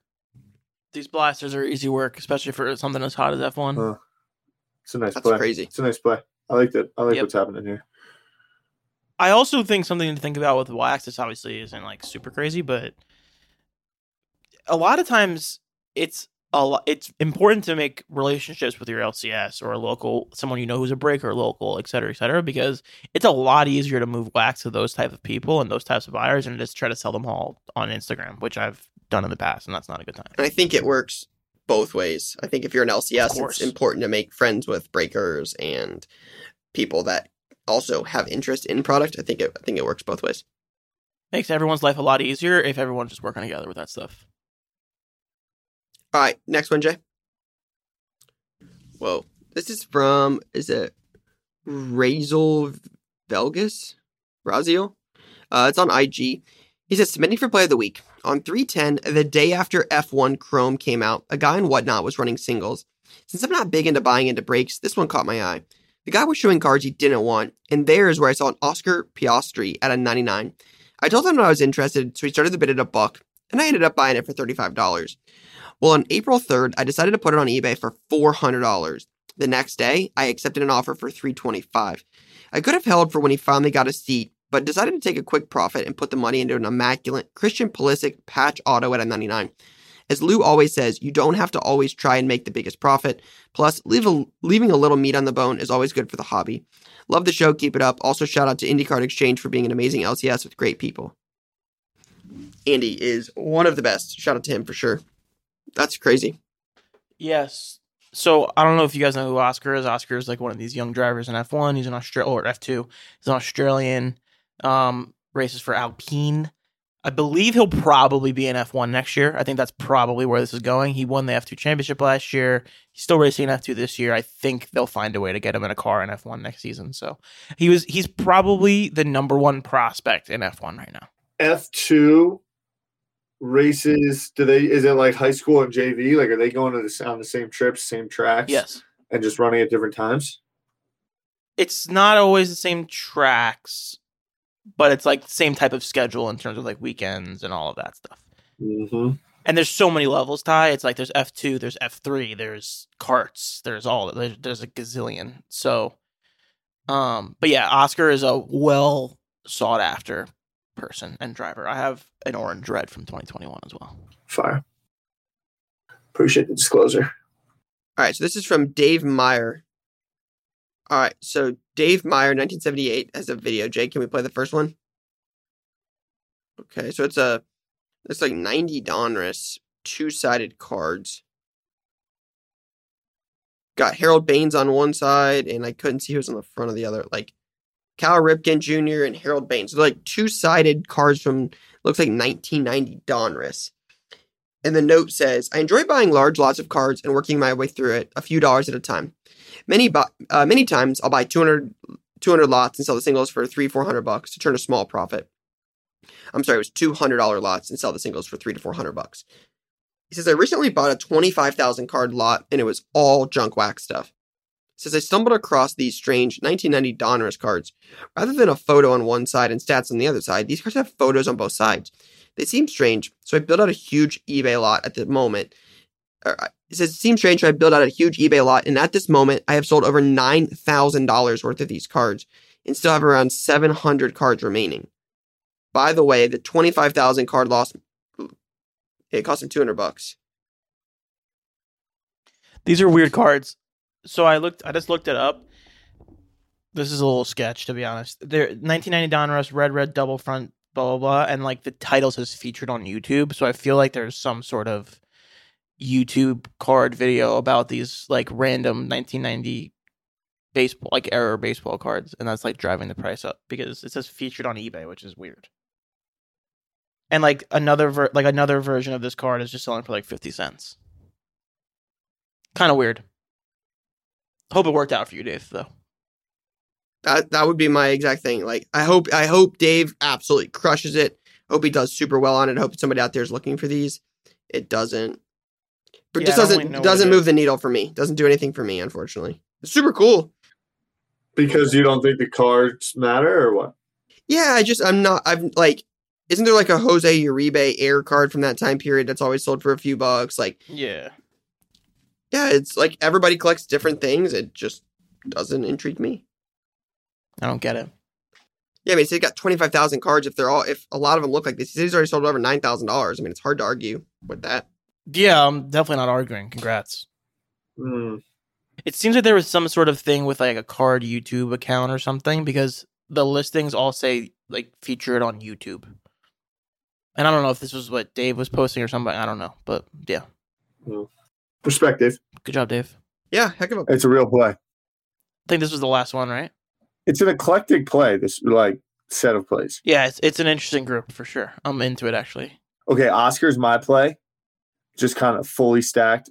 These blasters are easy work, especially for something as hot as F1. Huh. It's a nice That's play. crazy. It's a nice play. I like that. I like Yep. what's happening here. I also think something to think about with wax. This obviously isn't like super crazy, but a lot of times it's a lot. It's important to make relationships with your LCS or a local someone you know who's a breaker, local, et cetera, et cetera, because it's a lot easier to move wax to those type of people and those types of buyers, and just try to sell them all on Instagram, which I've done in the past, and that's not a good time. And I think it works both ways. I think if you're an LCS, it's important to make friends with breakers and people that also have interest in product. I think it, I think it works both ways. Makes everyone's life a lot easier if everyone's just working together with that stuff. All right, next one, Jay. Whoa, this is from is it Razel Velgas? Razio? Uh, it's on IG. He says submitting for play of the week on 310, the day after F1 Chrome came out. A guy in Whatnot was running singles. Since I'm not big into buying into breaks, this one caught my eye. The guy was showing cards he didn't want, and there is where I saw an Oscar Piastri at a 99. I told him I was interested, so he started the bid at a buck, and I ended up buying it for $35. Well, on April 3rd, I decided to put it on eBay for $400. The next day, I accepted an offer for 325. I could have held for when he finally got a seat, but decided to take a quick profit and put the money into an immaculate Christian Pulisic patch auto at a 99. As Lou always says, you don't have to always try and make the biggest profit. Plus, leave a, leaving a little meat on the bone is always good for the hobby. Love the show, keep it up. Also, shout out to IndyCard Exchange for being an amazing LCS with great people. Andy is one of the best. Shout out to him for sure. That's crazy. Yes. So I don't know if you guys know who Oscar is. Oscar is like one of these young drivers in F1. He's an Australian or F2. He's an Australian. Um, races for Alpine. I believe he'll probably be in F1 next year. I think that's probably where this is going. He won the F2 championship last year. He's still racing F2 this year. I think they'll find a way to get him in a car in F1 next season. So he was he's probably the number one prospect in F1 right now. F2 races, do they is it like high school and JV? Like are they going to the on the same trips, same tracks? Yes. And just running at different times? it's not always the same tracks, but it's like the same type of schedule in terms of like weekends and all of that stuff. Mm-hmm. And there's so many levels, Ty. It's like there's F two, there's F three, there's karts, there's all there's, there's a gazillion. So Um, but yeah, Oscar is a well sought after person and driver. I have an orange red from 2021 as well. Fire. Appreciate the disclosure. All right, so this is from Dave Meyer. All right, so Dave Meyer, 1978, has a video. Jake, can we play the first one? Okay, so it's a it's like 90 Donruss, two sided cards. Got Harold Baines on one side, and I couldn't see who was on the front of the other. Like Cal Ripken Jr. and Harold Baines. So they're like two sided cards from looks like 1990 Donruss. And the note says, I enjoy buying large lots of cards and working my way through it a few dollars at a time. Many uh, many times I'll buy 200, 200 lots and sell the singles for three, 400 bucks to turn a small profit. I'm sorry, it was $200 lots and sell the singles for three to 400 bucks. He says, I recently bought a 25,000 card lot and it was all junk wax stuff. He says, I stumbled across these strange 1990 Donruss cards. Rather than a photo on one side and stats on the other side, these cards have photos on both sides. They seem strange, so I built out a huge eBay lot at the moment. Uh, It says, it seems strange, I built out a huge eBay lot, and at this moment, I have sold over $9,000 worth of these cards and still have around 700 cards remaining. By the way, the 25,000 card loss, it cost him 200 bucks. These are weird cards. So I looked. I just looked it up. This is a little sketch, to be honest. They're 1990 Donruss, red, red, double front, blah blah blah, and like the title says featured on YouTube. So I feel like there's some sort of YouTube card video about these like random 1990 baseball, like error baseball cards, and that's like driving the price up because it says featured on eBay, which is weird. And like another ver- like another version of this card is just selling for like 50 cents. Kind of weird. Hope it worked out for you, Dave, though. That that would be my exact thing. Like I hope I hope Dave absolutely crushes it. Hope he does super well on it. Hope somebody out there is looking for these. It doesn't. But Yeah, just doesn't really doesn't move is. the needle for me. Doesn't do anything for me, unfortunately. It's super cool. Because you don't think the cards matter or what? Yeah, I just I'm not I'm like isn't there like a Jose Uribe air card from that time period that's always sold for a few bucks? Like, Yeah. yeah, it's like everybody collects different things. It just doesn't intrigue me. I don't get it. Yeah, I mean, so they got twenty five thousand cards. If they're all, if a lot of them look like this, he's already sold over nine thousand dollars. I mean, it's hard to argue with that. Yeah, I'm definitely not arguing. Congrats. Hmm. It seems like there was some sort of thing with like a card YouTube account or something because the listings all say like featured on YouTube. And I don't know if this was what Dave was posting or something. I don't know, but yeah, Perspective. good job, Dave. Yeah, heck of a It's a real play. I think this was the last one, right? It's an eclectic play. This like set of plays. Yeah, it's it's an interesting group for sure. I'm into it actually. Okay, Oscar's my play. Just kind of fully stacked.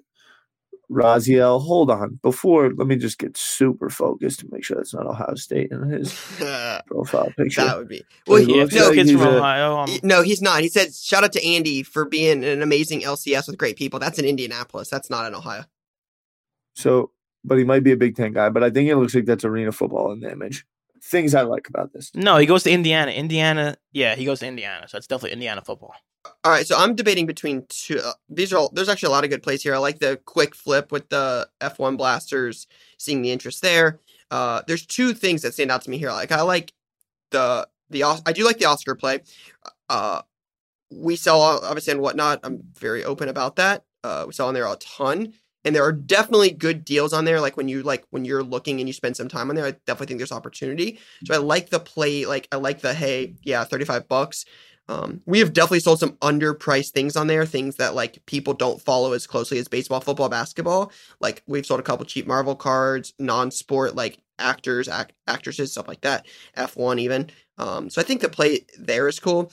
Raziel, hold on. Before, let me just get super focused to make sure that's not Ohio State in his profile picture. That would be. Well, he, no, like he's from a- Ohio. Um, no, he's not. He said, "Shout out to Andy for being an amazing LCS with great people." That's in Indianapolis. That's not in Ohio. So, but he might be a Big Ten guy. But I think it looks like that's arena football in the image. Things I like about this. no, he goes to Indiana. Indiana, yeah, he goes to Indiana, so that's definitely Indiana football. All right, so I'm debating between two. Uh, these are all. There's actually a lot of good plays here. I like the quick flip with the F1 blasters, seeing the interest there. Uh, there's two things that stand out to me here. Like I like the the I do like the Oscar play. Uh, we sell obviously and whatnot. I'm very open about that. Uh, we sell on there a ton, and there are definitely good deals on there. Like when you like when you're looking and you spend some time on there, I definitely think there's opportunity. So I like the play. Like I like the hey, yeah, 35 bucks. Um, we have definitely sold some underpriced things on there, things that like people don't follow as closely as baseball, football, basketball. Like we've sold a couple cheap Marvel cards, non-sport like actors, act- actresses, stuff like that. F1 even. Um, so I think the play there is cool.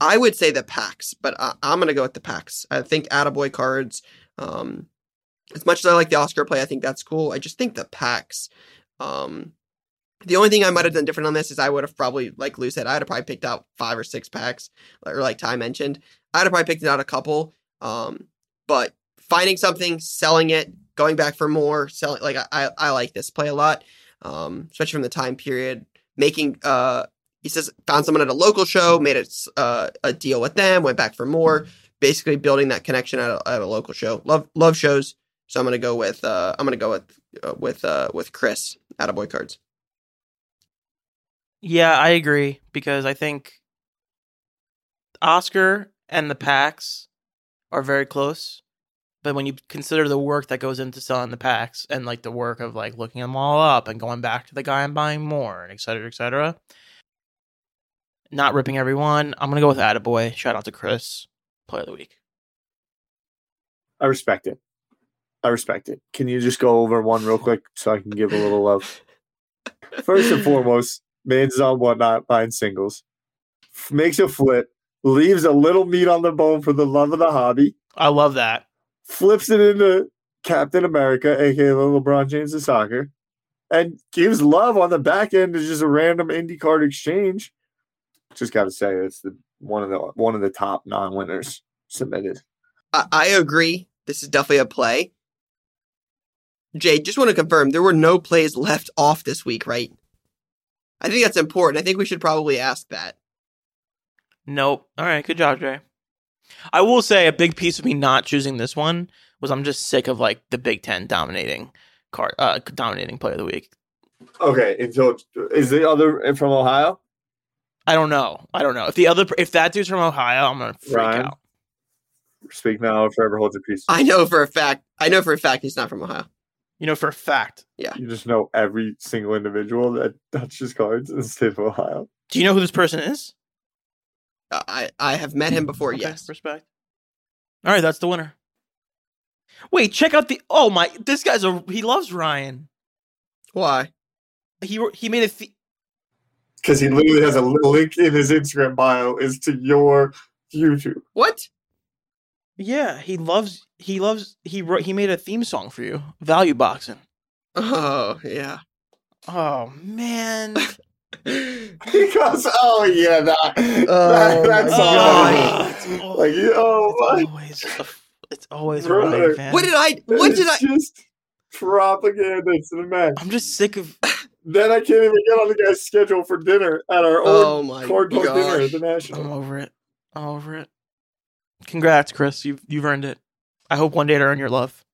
I would say the packs, but I- I'm gonna go with the packs. I think Attaboy cards. Um, as much as I like the Oscar play, I think that's cool. I just think the packs. Um, the only thing I might have done different on this is I would have probably, like Lou said, I'd have probably picked out five or six packs, or like Ty mentioned. I'd have probably picked out a couple. Um, but finding something, selling it, going back for more, selling like I, I, like this play a lot. Um, especially from the time period. Making uh he says found someone at a local show, made a, uh, a deal with them, went back for more, basically building that connection at a, at a local show. Love love shows, so I'm gonna go with uh I'm gonna go with uh, with uh with Chris Attaboy cards. Yeah, I agree because I think Oscar and the packs are very close. But when you consider the work that goes into selling the packs and like the work of like looking them all up and going back to the guy and buying more and et cetera, et cetera, not ripping everyone, I'm gonna go with Attaboy. Shout out to Chris, play of the week. I respect it. I respect it. Can you just go over one real quick so I can give a little love? First and foremost, man's on whatnot buying singles, F- makes a flip, leaves a little meat on the bone for the love of the hobby, I love that. flips it into Captain America, aka LeBron James of soccer, and gives love on the back end to just a random indie card exchange. Just got to say, it's the one of the one of the top non-winners submitted. I, I agree. This is definitely a play. Jay, just want to confirm there were no plays left off this week, right? I think that's important. I think we should probably ask that. Nope. All right, good job, Jay. I will say a big piece of me not choosing this one was I'm just sick of like the Big Ten dominating card, uh, dominating player of the week. Okay, until is the other from Ohio? I don't know. I don't know if the other if that dude's from Ohio, I'm gonna freak Ryan? out. Speak now or forever hold your peace. I know for a fact. I know for a fact he's not from Ohio. You know for a fact. Yeah. You just know every single individual that touches cards in the state of Ohio. Do you know who this person is? Uh, I I have met him before. Okay, yes. respect. All right, that's the winner. Wait, check out the. Oh my! This guy's a. He loves Ryan. Why? He he made a. Th- Because he literally has a link in his Instagram bio is to your YouTube. What? Yeah, he loves. He loves. He wrote. He made a theme song for you. Value boxing. Oh yeah. Oh man. Because oh yeah, that, Oh, that that's something God. like oh my it's always. A, it's always Brother. Ryan what did I? What did I? Just propaganda to the max. I'm just sick of. Then I can't even get on the guy's schedule for dinner at our Oh own my card dinner at the I'm over it. I'm over it. Congrats, Chris. You've you've earned it. I hope one day to earn your love.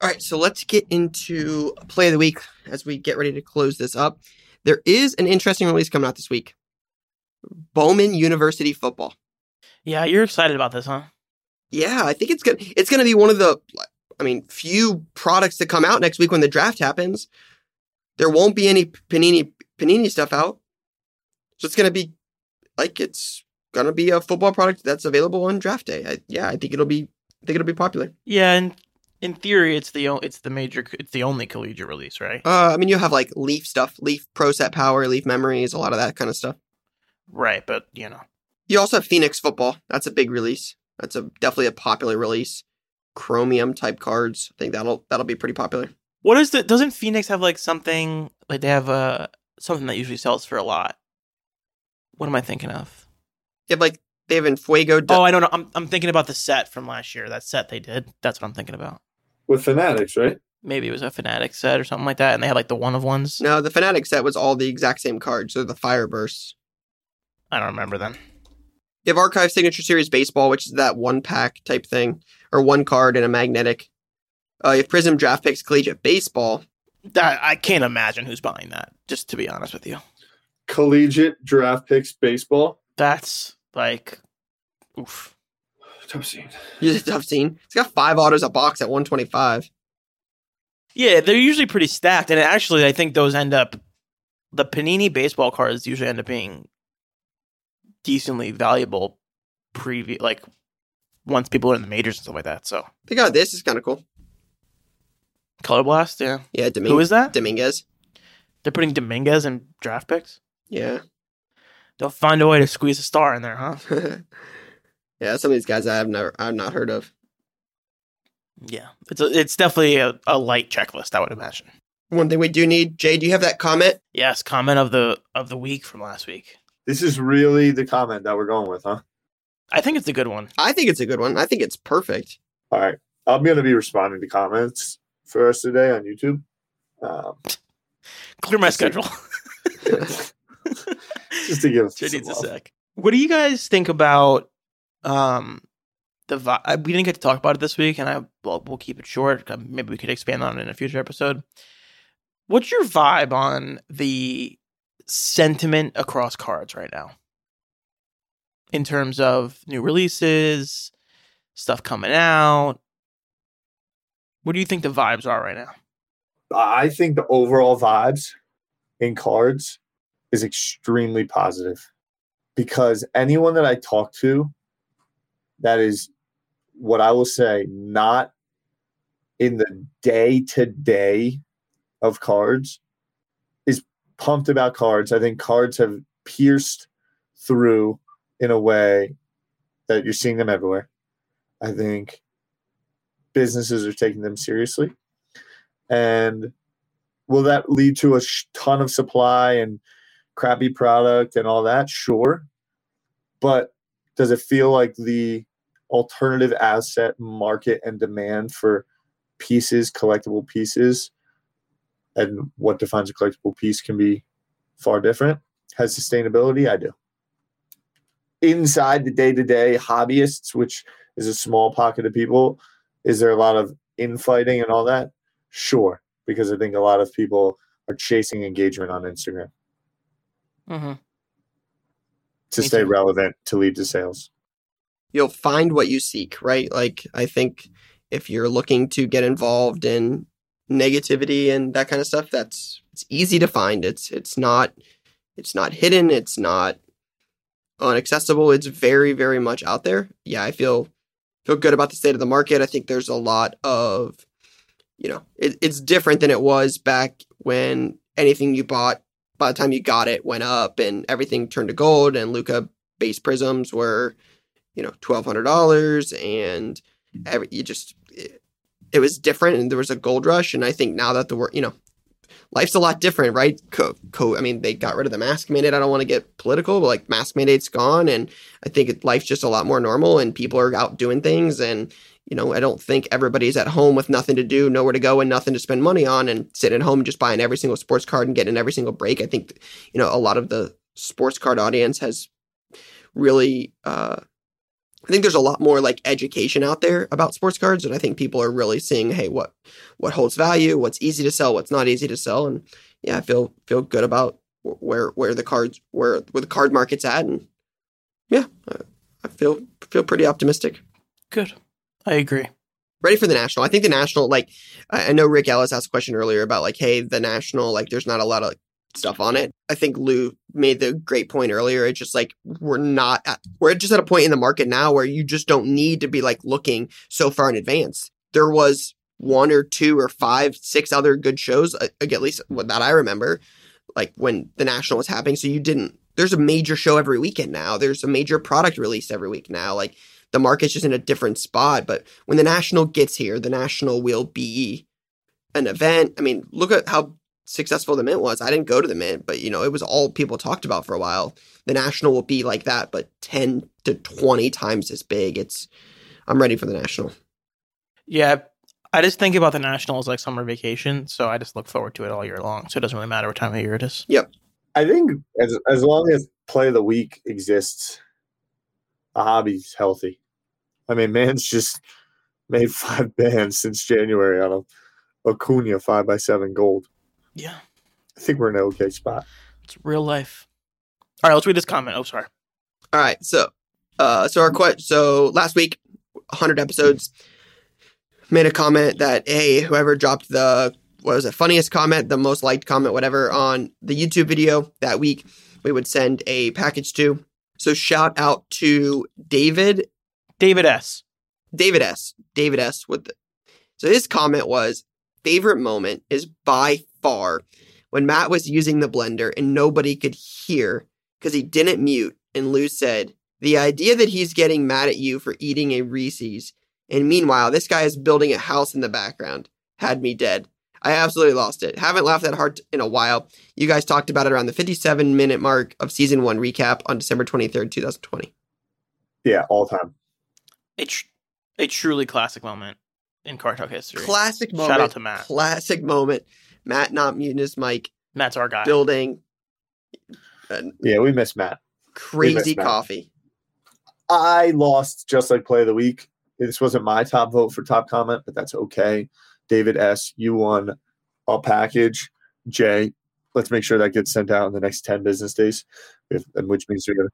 All right, so let's get into play of the week as we get ready to close this up. There is an interesting release coming out this week. Bowman University football. Yeah, you're excited about this, huh? Yeah, I think it's gonna it's gonna be one of the I mean, few products that come out next week when the draft happens. There won't be any Panini Panini stuff out. So it's gonna be like it's gonna be a football product that's available on draft day. I, yeah, I think it'll be I think it'll be popular. Yeah, and in theory, it's the it's the major it's the only collegiate release, right? Uh, I mean, you'll have like Leaf stuff, Leaf Pro Set Power, Leaf Memories, a lot of that kind of stuff. Right, but you know, You also have Phoenix Football. That's a big release. That's a definitely a popular release. Chromium type cards. I think that'll that'll be pretty popular. what is the? Doesn't Phoenix have like something like they have uh something that usually sells for a lot? What am I thinking of? You have like they have in Fuego. d- Oh, I don't know. I'm I'm thinking about the set from last year. That set they did. That's what I'm thinking about. With Fanatics, right? Maybe it was a Fanatics set or something like that, and they had like the one of ones. No, the Fanatics set was all the exact same cards. They're the Fire Bursts. I don't remember them. You have Archive Signature Series Baseball, which is that one pack type thing, or one card and a magnetic. Uh, you have Prizm Draft Picks Collegiate Baseball. That I can't imagine who's buying that. Just to be honest with you, Collegiate draft picks baseball. that's like, oof. Tough scene. It's a tough scene. It's got five autos a box at 125. Yeah, they're usually pretty stacked, and actually, I think those end up the Panini baseball cards usually end up being decently valuable. Previous, like once people are in the majors and stuff like that. So They got this. It's kind of cool. color blast, yeah. Yeah, Dominguez. Who is that? Dominguez. They're putting Dominguez in draft picks. Yeah. They'll find a way to squeeze a star in there, huh? yeah, some of these guys I have never I've not heard of. Yeah, it's a, it's definitely a, a light checklist, I would imagine. One thing we do need, Jay, do you have that comment? Yes, comment of the of the week from last week. This is really the comment that we're going with, huh? I think it's a good one. I think it's a good one. I think it's perfect. All right. I'm going to be responding to comments for us today on YouTube. Um, Clear my schedule. just to give some needs a sec. What do you guys think about um the vi- I- we didn't get to talk about it this week, and I well, we'll keep it short. Uh, Maybe we could expand on it in a future episode. What's your vibe on the sentiment across cards right now in terms of new releases, stuff coming out? What do you think the vibes are right now? I think the overall vibes in cards is extremely positive because anyone that I talk to that is what I will say, not in the day to day of cards, is pumped about cards. I think cards have pierced through in a way that you're seeing them everywhere. I think businesses are taking them seriously. And will that lead to a ton of supply and crappy product and all that? Sure. But does it feel like the alternative asset market and demand for pieces, collectible pieces, and what defines a collectible piece can be far different? Has sustainability? I do. Inside the day to day hobbyists, which is a small pocket of people, is there a lot of infighting and all that? Sure, because I think a lot of people are chasing engagement on Instagram Mm-hmm. to Me stay too. relevant to lead to sales. You'll find what you seek, right? Like I think if you're looking to get involved in negativity and that kind of stuff, that's it's easy to find. It's it's not it's not hidden, it's not unaccessible. It's very, very much out there. Yeah, I feel feel good about the state of the market. I think there's a lot of you know, it, it's different than it was back when anything you bought by the time you got it went up and everything turned to gold and Luka base Prizms were, you know, twelve hundred dollars and every you just it, it was different and there was a gold rush and I think now that the world you know life's a lot different right? Co, co I mean they got rid of the mask mandate. I don't want to get political but like mask mandate's gone and I think life's just a lot more normal and people are out doing things and you know I don't think everybody's at home with nothing to do nowhere to go and nothing to spend money on and sitting at home just buying every single sports card and getting every single break I think you know a lot of the sports card audience has really uh I think there's a lot more like education out there about sports cards, and I think people are really seeing, hey, what what holds value, what's easy to sell, what's not easy to sell, and yeah, I feel feel good about where where the cards where where the card market's at, and yeah, I, I feel feel pretty optimistic. Good. I agree. Ready for the national? I think the national, like I, know Rick Ellis asked a question earlier about like, hey, the national, like, there's not a lot of stuff on it. I think Lou made the great point earlier. It's just like we're not at, we're just at a point in the market now where you just don't need to be like looking so far in advance. There was one or two or five, six other good shows, uh, at least that I remember, like when the national was happening. So you didn't. There's a major show every weekend now. There's a major product release every week now. Like the market's just in a different spot. But when the national gets here, the national will be an event. I mean, look at how successful the mint was. I didn't go to the mint, but you know, it was all people talked about for a while. The national will be like that, but 10 to 20 times as big. It's I'm ready for the national. Yeah. I just think about the national as like summer vacation, so I just look forward to it all year long. So it doesn't really matter what time of year it is. Yep. I think as as long as play of the week exists, the hobby's healthy. I mean, man's just made five bands since January on a Acuna five by seven gold. Yeah. I think we're in an okay spot. It's real life. All right, let's read this comment. Oh, sorry. All right. So uh so our que- so last week 100 episodes made a comment that hey, whoever dropped the what was it, funniest comment, the most liked comment, whatever, on the YouTube video that week, we would send a package to. So shout out to David David S. David S. David S. With the, so his comment was favorite moment is by far when Matt was using the blender and nobody could hear because he didn't mute. And Lou said the idea that he's getting mad at you for eating a Reese's, and meanwhile this guy is building a house in the background, had me dead. I absolutely lost it. Haven't laughed that hard in a while. You guys talked about it around the 57 minute mark of season one recap on December 23rd, 2020. Yeah, all time. A, tr- a truly classic moment in Card Talk history. Classic moment. Shout out to Matt. Classic moment. Matt not muting his mic, Matt's our guy. building uh, Yeah, we miss Matt. crazy Matt. coffee. I lost just like play of the week. This wasn't my top vote for top comment, but that's okay. David S, you won a package. Jay, let's make sure that gets sent out in the next 10 business days, if, and which means you're gonna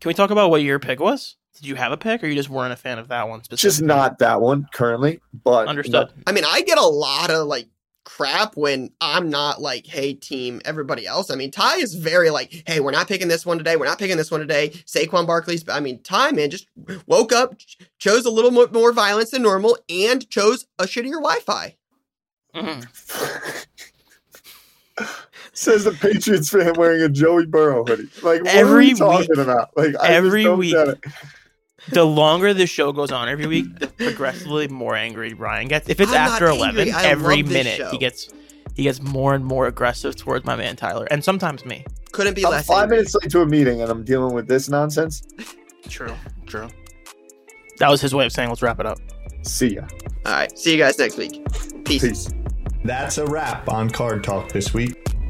Can we talk about what your pick was? Did you have a pick, or you just weren't a fan of that one specifically? just not that one currently, but understood. I mean, I get a lot of like crap when I'm not like, hey, team, everybody else. I mean, Ty is very like, hey, we're not picking this one today. We're not picking this one today. Saquon Barkley's, I mean, Ty, man, just woke up, chose a little more, more violence than normal, and chose a shittier Wi Fi. Mhm. Says the Patriots fan wearing a Joey Burrow hoodie. Like, what are Every we talking week- about? Like, I every week. The longer the show goes on every week, the progressively more angry Ryan gets. If it's I'm after eleven, every minute show. he gets he gets more and more aggressive towards my man Tyler, and sometimes me. Couldn't be I'm less. five angry. minutes late to a meeting and I'm dealing with this nonsense. True, true. That was his way of saying, "Let's wrap it up." See ya. All right. See you guys next week. Peace. Peace. That's a wrap on Card Talk this week.